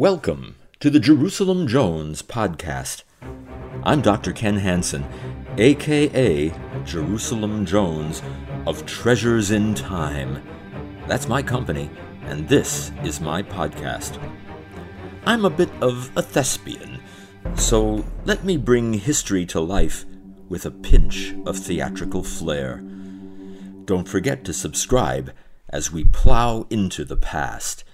Welcome to the Jerusalem Jones podcast. I'm Dr. Ken Hansen, aka Jerusalem Jones of Treasures in Time. That's my company, and this is my podcast. I'm a bit of a thespian, so let me bring history to life with a pinch of theatrical flair. Don't forget to subscribe as we plow into the past.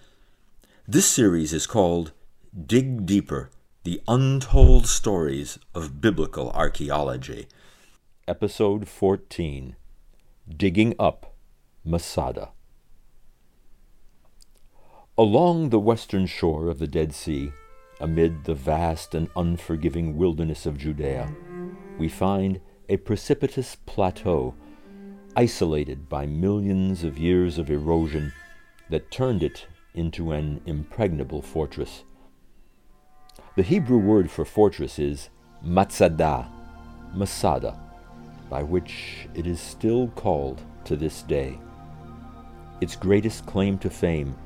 This series is called Dig Deeper The Untold Stories of Biblical Archaeology. Episode 14 Digging Up Masada. Along the western shore of the Dead Sea, amid the vast and unforgiving wilderness of Judea, we find a precipitous plateau, isolated by millions of years of erosion that turned it into an impregnable fortress. The Hebrew word for fortress is Matzadah, Masada, by which it is still called to this day. Its greatest claim to fame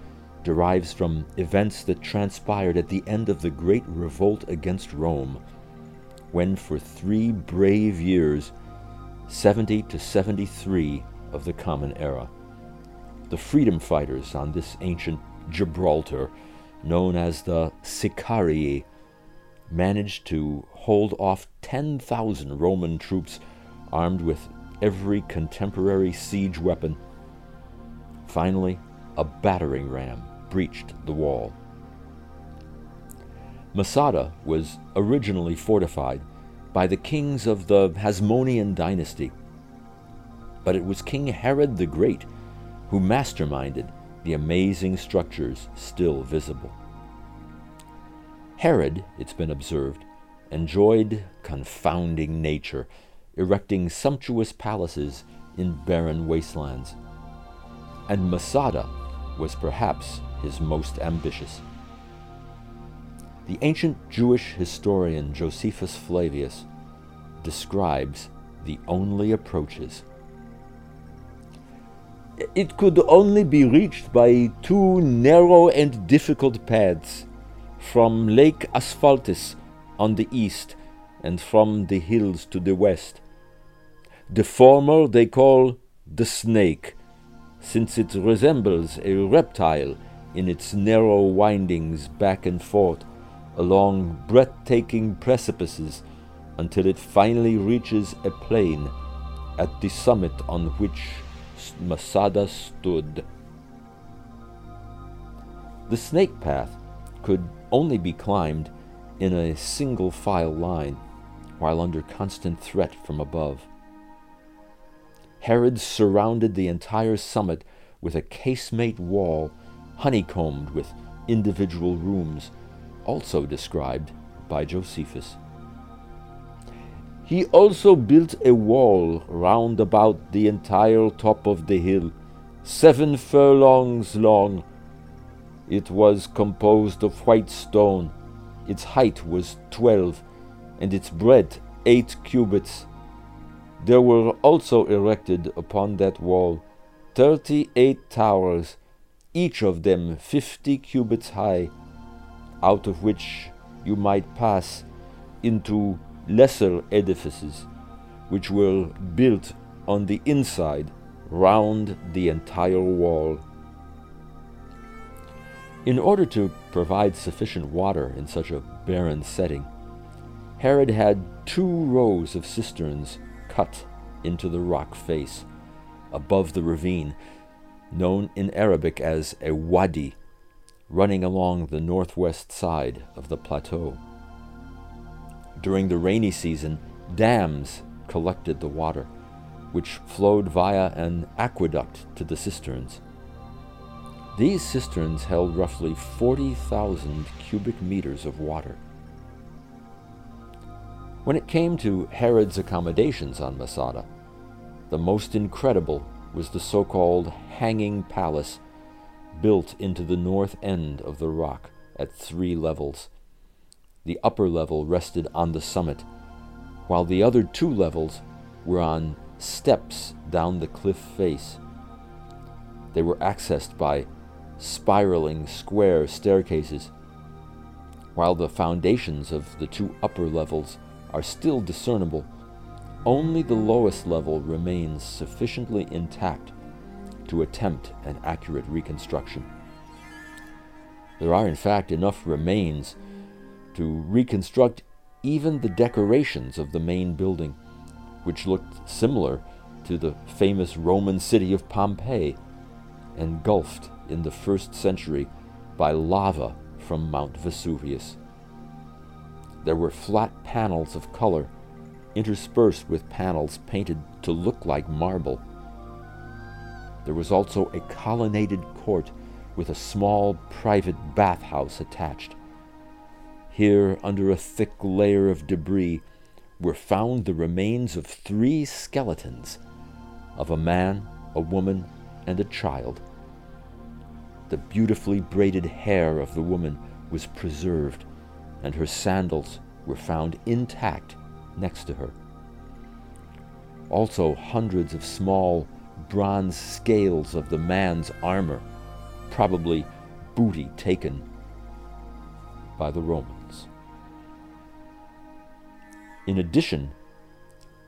derives from events that transpired at the end of the Great Revolt against Rome, when for three brave years, 70 to 73 of the Common Era, the freedom fighters on this ancient Gibraltar, known as the Sicarii, managed to hold off 10,000 Roman troops armed with every contemporary siege weapon. Finally, a battering ram breached the wall. Masada was originally fortified by the kings of the Hasmonean dynasty, but it was King Herod the Great who masterminded the amazing structures still visible. Herod, it's been observed, enjoyed confounding nature, erecting sumptuous palaces in barren wastelands. And Masada was perhaps his most ambitious. The ancient Jewish historian Josephus Flavius describes the only approaches it could only be reached by two narrow and difficult paths from Lake Asphaltis on the east and from the hills to the west. The former they call the snake, since it resembles a reptile in its narrow windings back and forth along breathtaking precipices until it finally reaches a plain at the summit on which Masada stood. The snake path could only be climbed in a single file line while under constant threat from above. Herod surrounded the entire summit with a casemate wall honeycombed with individual rooms, also described by Josephus. He also built a wall round about the entire top of the hill, seven furlongs long. It was composed of white stone. Its height was twelve, and its breadth eight cubits. There were also erected upon that wall thirty eight towers, each of them fifty cubits high, out of which you might pass into lesser edifices which were built on the inside round the entire wall. In order to provide sufficient water in such a barren setting, Herod had two rows of cisterns cut into the rock face above the ravine, known in Arabic as a wadi, running along the northwest side of the plateau. During the rainy season, dams collected the water, which flowed via an aqueduct to the cisterns. These cisterns held roughly 40,000 cubic meters of water. When it came to Herod's accommodations on Masada, the most incredible was the so called Hanging Palace, built into the north end of the rock at three levels. The upper level rested on the summit, while the other two levels were on steps down the cliff face. They were accessed by spiraling square staircases, While the foundations of the two upper levels are still discernible, only the lowest level remains sufficiently intact to attempt an accurate reconstruction. There are, in fact, enough remains to reconstruct even the decorations of the main building, which looked similar to the famous Roman city of Pompeii, engulfed in the first century by lava from Mount Vesuvius. There were flat panels of color interspersed with panels painted to look like marble. There was also a colonnaded court with a small private bathhouse attached. Here, under a thick layer of debris, were found the remains of three skeletons of a man, a woman, and a child. The beautifully braided hair of the woman was preserved, and her sandals were found intact next to her. Also, hundreds of small bronze scales of the man's armor, probably booty taken by the Romans. In addition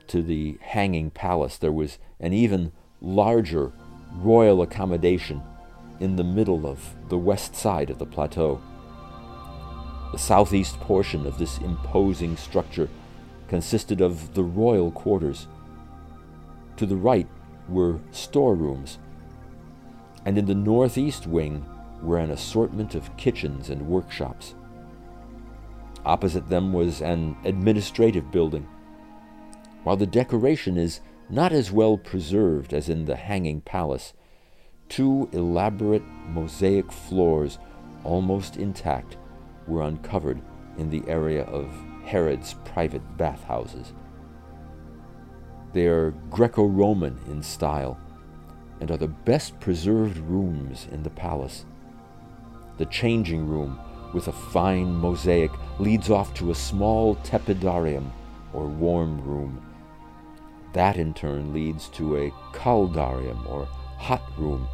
to the hanging palace, there was an even larger royal accommodation in the middle of the west side of the plateau. The southeast portion of this imposing structure consisted of the royal quarters. To the right were storerooms, and in the northeast wing were an assortment of kitchens and workshops. Opposite them was an administrative building. While the decoration is not as well preserved as in the Hanging Palace, two elaborate mosaic floors, almost intact, were uncovered in the area of Herod's private bathhouses. They are Greco Roman in style and are the best preserved rooms in the palace. The changing room, with a fine mosaic, leads off to a small tepidarium, or warm room. That in turn leads to a caldarium, or hot room,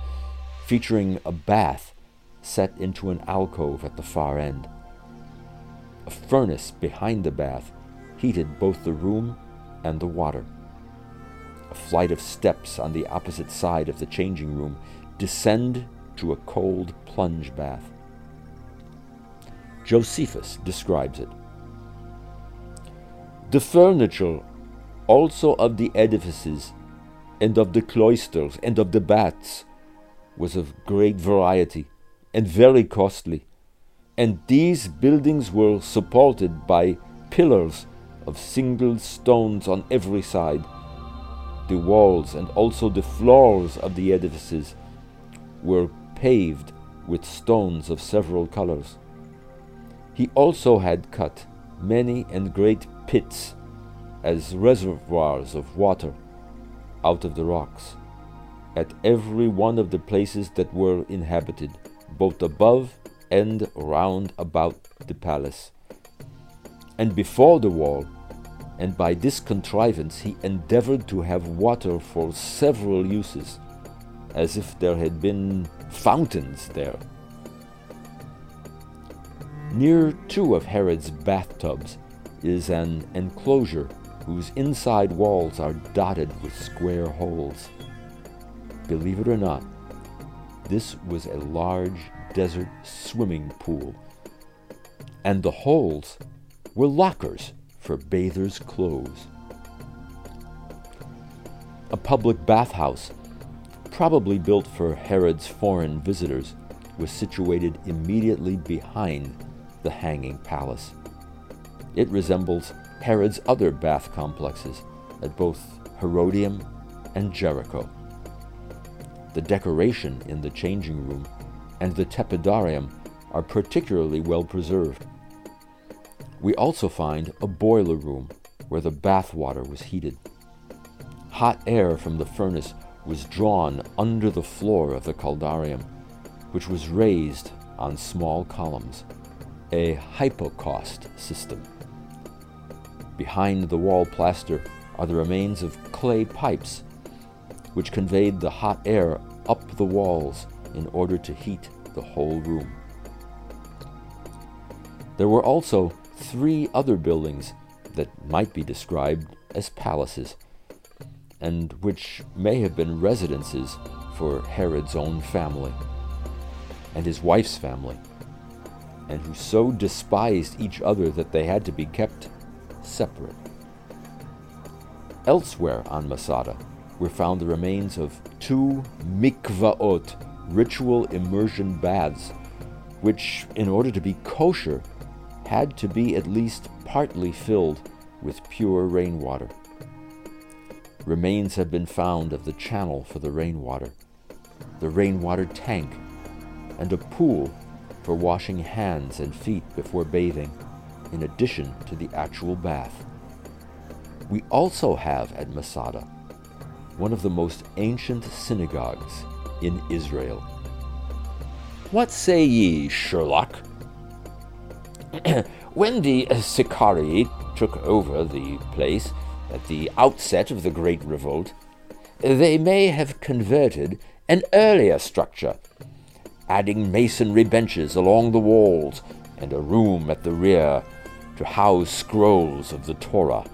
featuring a bath set into an alcove at the far end. A furnace behind the bath heated both the room and the water. A flight of steps on the opposite side of the changing room descend to a cold plunge bath. Josephus describes it. The furniture also of the edifices and of the cloisters and of the baths was of great variety and very costly and these buildings were supported by pillars of single stones on every side. The walls and also the floors of the edifices were paved with stones of several colors. He also had cut many and great pits as reservoirs of water out of the rocks at every one of the places that were inhabited, both above and round about the palace. And before the wall, and by this contrivance he endeavored to have water for several uses, as if there had been fountains there. Near two of Herod's bathtubs is an enclosure whose inside walls are dotted with square holes. Believe it or not, this was a large desert swimming pool, and the holes were lockers for bathers' clothes. A public bathhouse, probably built for Herod's foreign visitors, was situated immediately behind the hanging palace. It resembles Herod's other bath complexes at both Herodium and Jericho. The decoration in the changing room and the tepidarium are particularly well preserved. We also find a boiler room where the bath water was heated. Hot air from the furnace was drawn under the floor of the caldarium, which was raised on small columns, a hypocaust system. Behind the wall plaster are the remains of clay pipes, which conveyed the hot air up the walls in order to heat the whole room. There were also three other buildings that might be described as palaces, and which may have been residences for Herod's own family and his wife's family, and who so despised each other that they had to be kept separate. Elsewhere on Masada were found the remains of two mikvaot, ritual immersion baths, which, in order to be kosher, had to be at least partly filled with pure rainwater. Remains have been found of the channel for the rainwater, the rainwater tank, and a pool for washing hands and feet before bathing, in addition to the actual bath. We also have at Masada one of the most ancient synagogues in Israel. What say ye, Sherlock? when the Sicarii took over the place at the outset of the Great Revolt, they may have converted an earlier structure, adding masonry benches along the walls and a room at the rear to house scrolls of the Torah.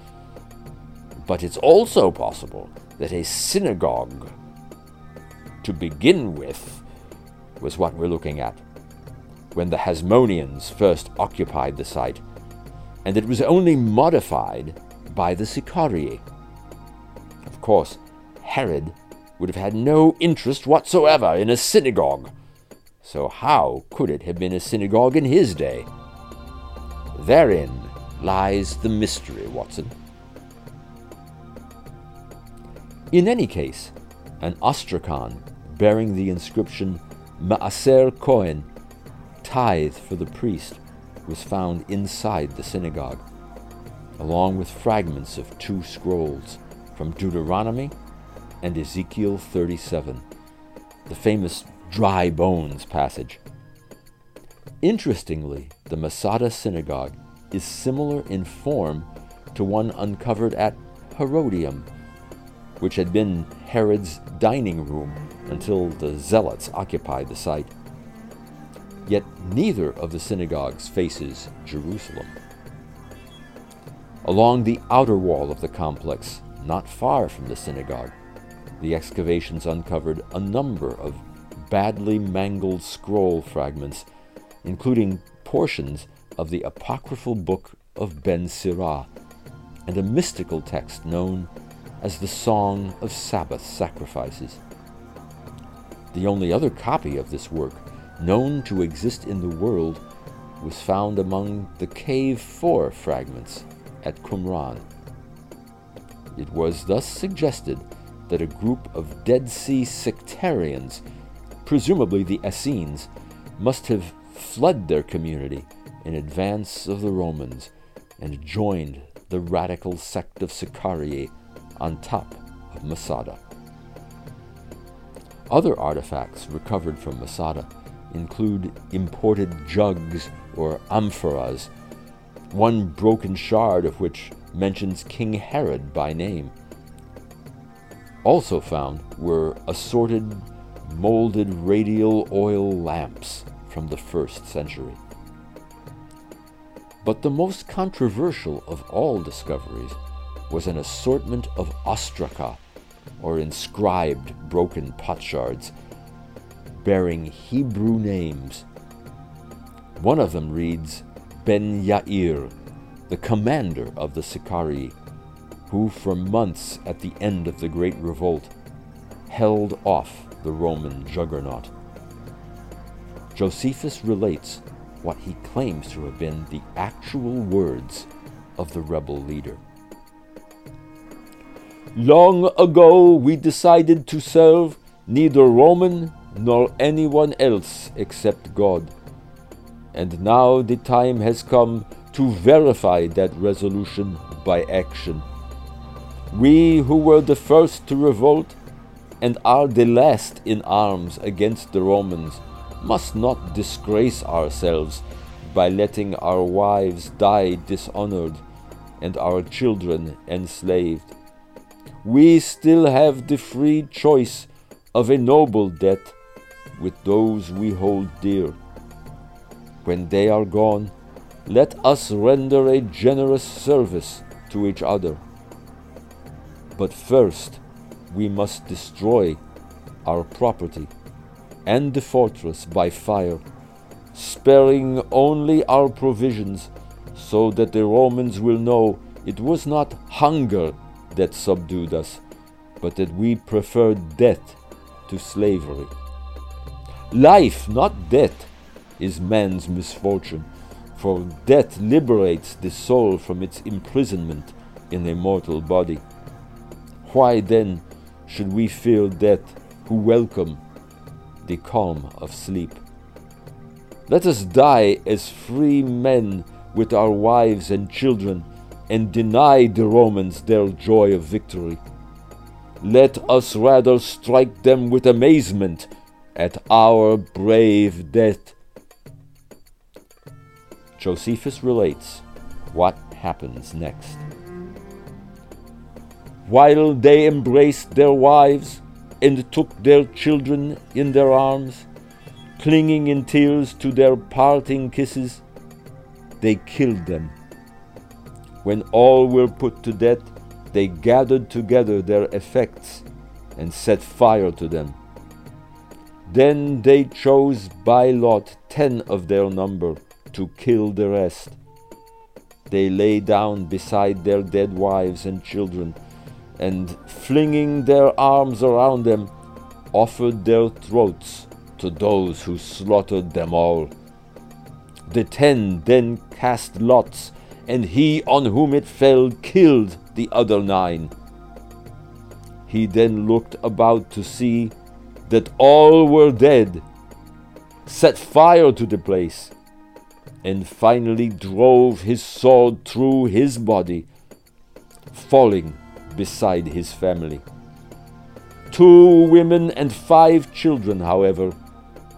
But it's also possible that a synagogue, to begin with, was what we're looking at when the Hasmoneans first occupied the site, and it was only modified by the Sicarii. Of course, Herod would have had no interest whatsoever in a synagogue, so how could it have been a synagogue in his day? Therein lies the mystery, Watson. In any case, an ostracon bearing the inscription Maaser Cohen tithe for the priest was found inside the synagogue, along with fragments of two scrolls from Deuteronomy and Ezekiel 37, the famous dry bones passage. Interestingly, the Masada synagogue is similar in form to one uncovered at Herodium, which had been Herod's dining room until the Zealots occupied the site. Yet neither of the synagogues faces Jerusalem. Along the outer wall of the complex, not far from the synagogue, the excavations uncovered a number of badly mangled scroll fragments, including portions of the apocryphal book of Ben Sirah and a mystical text known as the Song of Sabbath Sacrifices. The only other copy of this work known to exist in the world was found among the Cave 4 fragments at Qumran. It was thus suggested that a group of Dead Sea sectarians, presumably the Essenes, must have fled their community in advance of the Romans and joined the radical sect of Sicarii on top of Masada. Other artifacts recovered from Masada include imported jugs or amphoras, one broken shard of which mentions King Herod by name. Also found were assorted molded radial oil lamps from the first century. But the most controversial of all discoveries was an assortment of ostraca, or inscribed broken potsherds bearing Hebrew names. One of them reads Ben Yair, the commander of the Sicarii, who for months at the end of the Great Revolt held off the Roman juggernaut. Josephus relates what he claims to have been the actual words of the rebel leader. Long ago we decided to serve neither Roman nor anyone else except God. And now the time has come to verify that resolution by action. We who were the first to revolt and are the last in arms against the Romans must not disgrace ourselves by letting our wives die dishonored and our children enslaved. We still have the free choice of a noble death with those we hold dear. When they are gone, let us render a generous service to each other. But first, we must destroy our property and the fortress by fire, sparing only our provisions, so that the Romans will know it was not hunger that subdued us, but that we preferred death to slavery. Life, not death, is man's misfortune, for death liberates the soul from its imprisonment in a mortal body. Why then should we feel death who welcome the calm of sleep? Let us die as free men with our wives and children and deny the Romans their joy of victory. Let us rather strike them with amazement at our brave death. Josephus relates what happens next. While they embraced their wives and took their children in their arms, clinging in tears to their parting kisses, they killed them. When all were put to death, they gathered together their effects and set fire to them. Then they chose by lot ten of their number to kill the rest. They lay down beside their dead wives and children, and flinging their arms around them, offered their throats to those who slaughtered them all. The ten then cast lots, and he on whom it fell killed the other nine. He then looked about to see that all were dead, set fire to the place, and finally drove his sword through his body, falling beside his family. Two women and five children, however,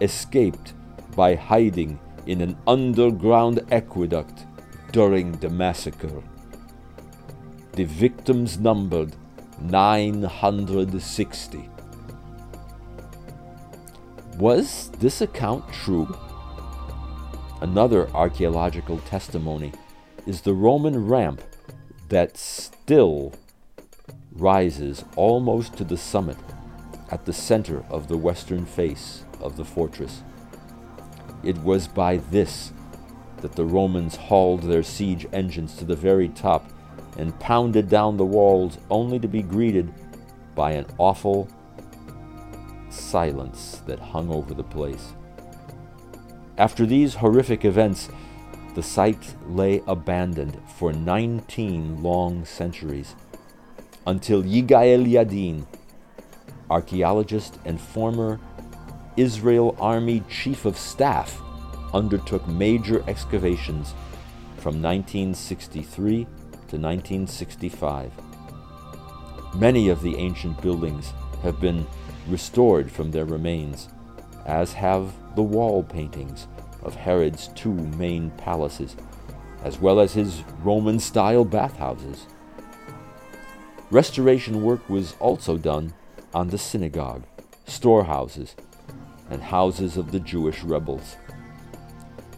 escaped by hiding in an underground aqueduct during the massacre. The victims numbered 960. Was this account true? Another archaeological testimony is the Roman ramp that still rises almost to the summit at the center of the western face of the fortress. It was by this that the Romans hauled their siege engines to the very top and pounded down the walls only to be greeted by an awful silence that hung over the place. After these horrific events, the site lay abandoned for 19 long centuries until Yigael Yadin, archaeologist and former Israel Army Chief of Staff, undertook major excavations from 1963 to 1965. Many of the ancient buildings have been restored from their remains, as have the wall paintings of Herod's two main palaces, as well as his Roman style bathhouses. Restoration work was also done on the synagogue, storehouses, and houses of the Jewish rebels.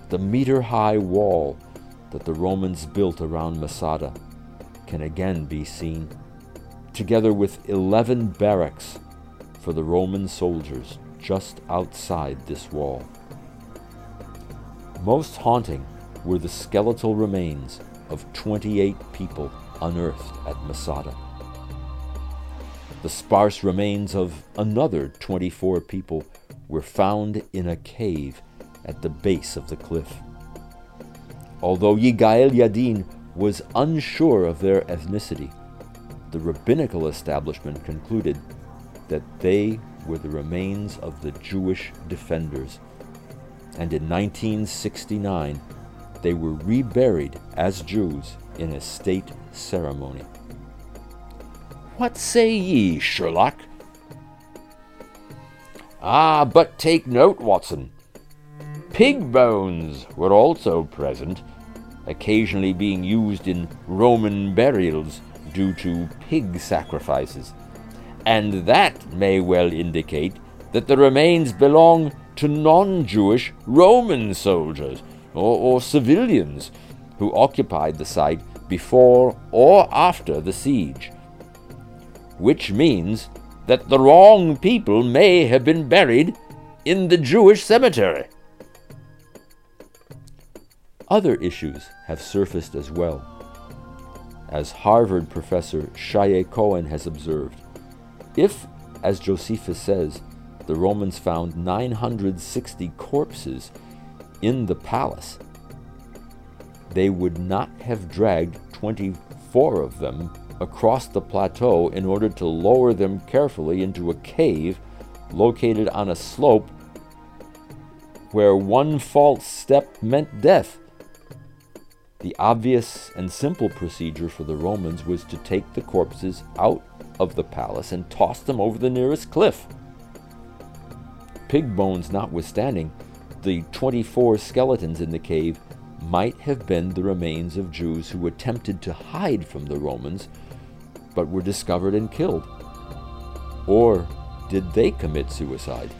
The meter high wall that the Romans built around Masada can again be seen, together with 11 barracks for the Roman soldiers just outside this wall. Most haunting were the skeletal remains of 28 people unearthed at Masada. The sparse remains of another 24 people were found in a cave at the base of the cliff. Although Yigael Yadin was unsure of their ethnicity, the rabbinical establishment concluded that they were the remains of the Jewish defenders. And in 1969, they were reburied as Jews in a state ceremony. What say ye, Sherlock? Ah, but take note, Watson. Pig bones were also present, occasionally being used in Roman burials due to pig sacrifices and that may well indicate that the remains belong to non Jewish Roman soldiers or, or civilians who occupied the site before or after the siege, which means that the wrong people may have been buried in the Jewish cemetery. Other issues have surfaced as well. As Harvard professor Shaye Cohen has observed, if, as Josephus says, the Romans found 960 corpses in the palace, they would not have dragged 24 of them across the plateau in order to lower them carefully into a cave located on a slope where one false step meant death. The obvious and simple procedure for the Romans was to take the corpses out of the palace and toss them over the nearest cliff. Pig bones notwithstanding, the 24 skeletons in the cave might have been the remains of Jews who attempted to hide from the Romans but were discovered and killed? Or did they commit suicide?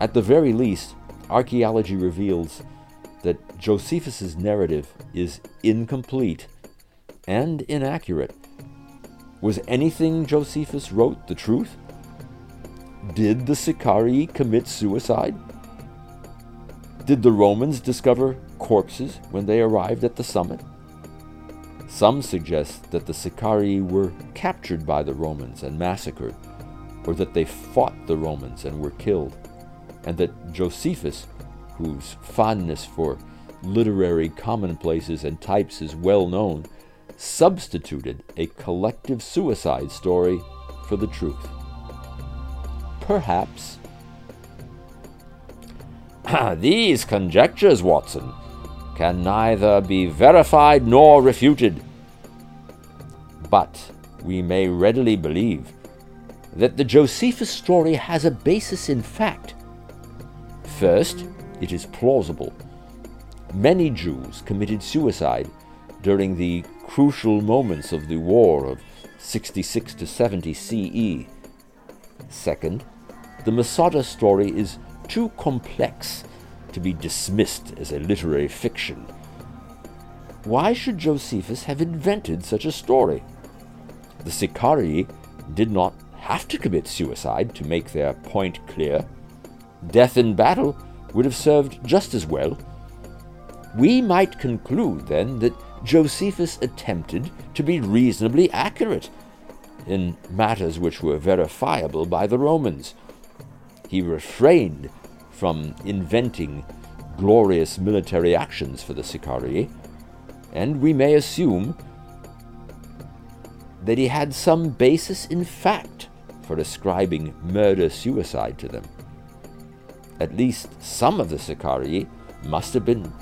At the very least, archaeology reveals that Josephus's narrative is incomplete and inaccurate. Was anything Josephus wrote the truth? Did the Sicarii commit suicide? Did the Romans discover corpses when they arrived at the summit? Some suggest that the Sicarii were captured by the Romans and massacred, or that they fought the Romans and were killed, and that Josephus, whose fondness for literary commonplaces and types is well known, substituted a collective suicide story for the truth. Perhaps. These conjectures, Watson, can neither be verified nor refuted but we may readily believe that the Josephus story has a basis in fact. First, it is plausible. Many Jews committed suicide during the crucial moments of the war of 66 to 70 CE. Second, the Masada story is too complex to be dismissed as a literary fiction. Why should Josephus have invented such a story? The Sicarii did not have to commit suicide to make their point clear. Death in battle would have served just as well. We might conclude, then, that Josephus attempted to be reasonably accurate in matters which were verifiable by the Romans. He refrained from inventing glorious military actions for the Sicarii, and we may assume that he had some basis in fact for ascribing murder suicide to them. At least some of the Sicarii must have been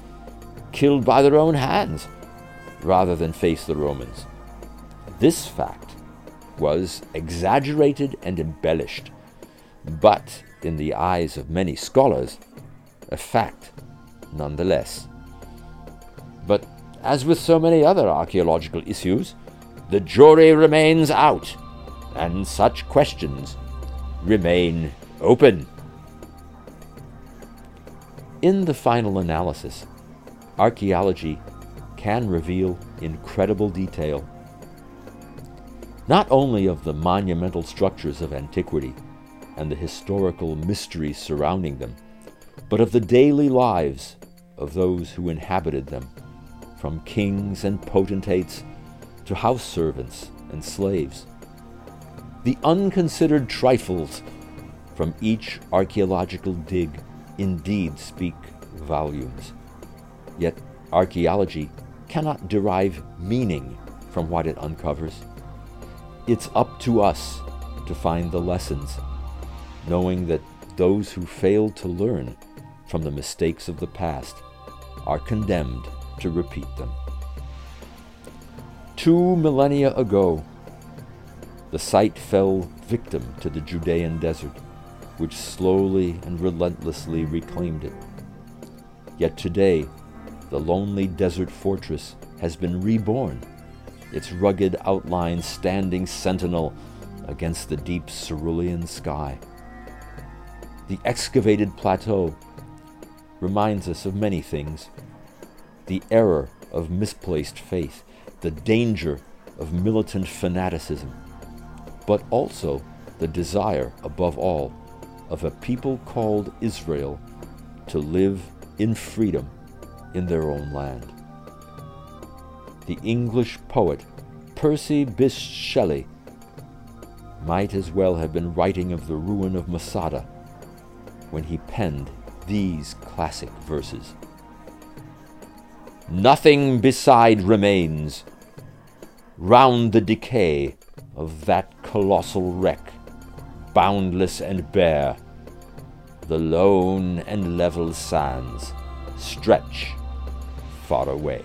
killed by their own hands rather than face the Romans. This fact was exaggerated and embellished, but in the eyes of many scholars, a fact nonetheless. But as with so many other archaeological issues, the jury remains out, and such questions remain open. In the final analysis, archaeology can reveal incredible detail, not only of the monumental structures of antiquity and the historical mysteries surrounding them, but of the daily lives of those who inhabited them, from kings and potentates to house servants and slaves. The unconsidered trifles from each archaeological dig indeed speak volumes. Yet archaeology cannot derive meaning from what it uncovers. It's up to us to find the lessons, knowing that those who fail to learn from the mistakes of the past are condemned to repeat them. Two millennia ago, the site fell victim to the Judean desert, which slowly and relentlessly reclaimed it. Yet today, the lonely desert fortress has been reborn, its rugged outlines standing sentinel against the deep cerulean sky. The excavated plateau reminds us of many things. The error of misplaced faith, the danger of militant fanaticism, but also the desire, above all, of a people called Israel to live in freedom in their own land. The English poet Percy Bysshe Shelley might as well have been writing of the ruin of Masada when he penned these classic verses. Nothing beside remains round the decay of that colossal wreck, boundless and bare, the lone and level sands stretch far away.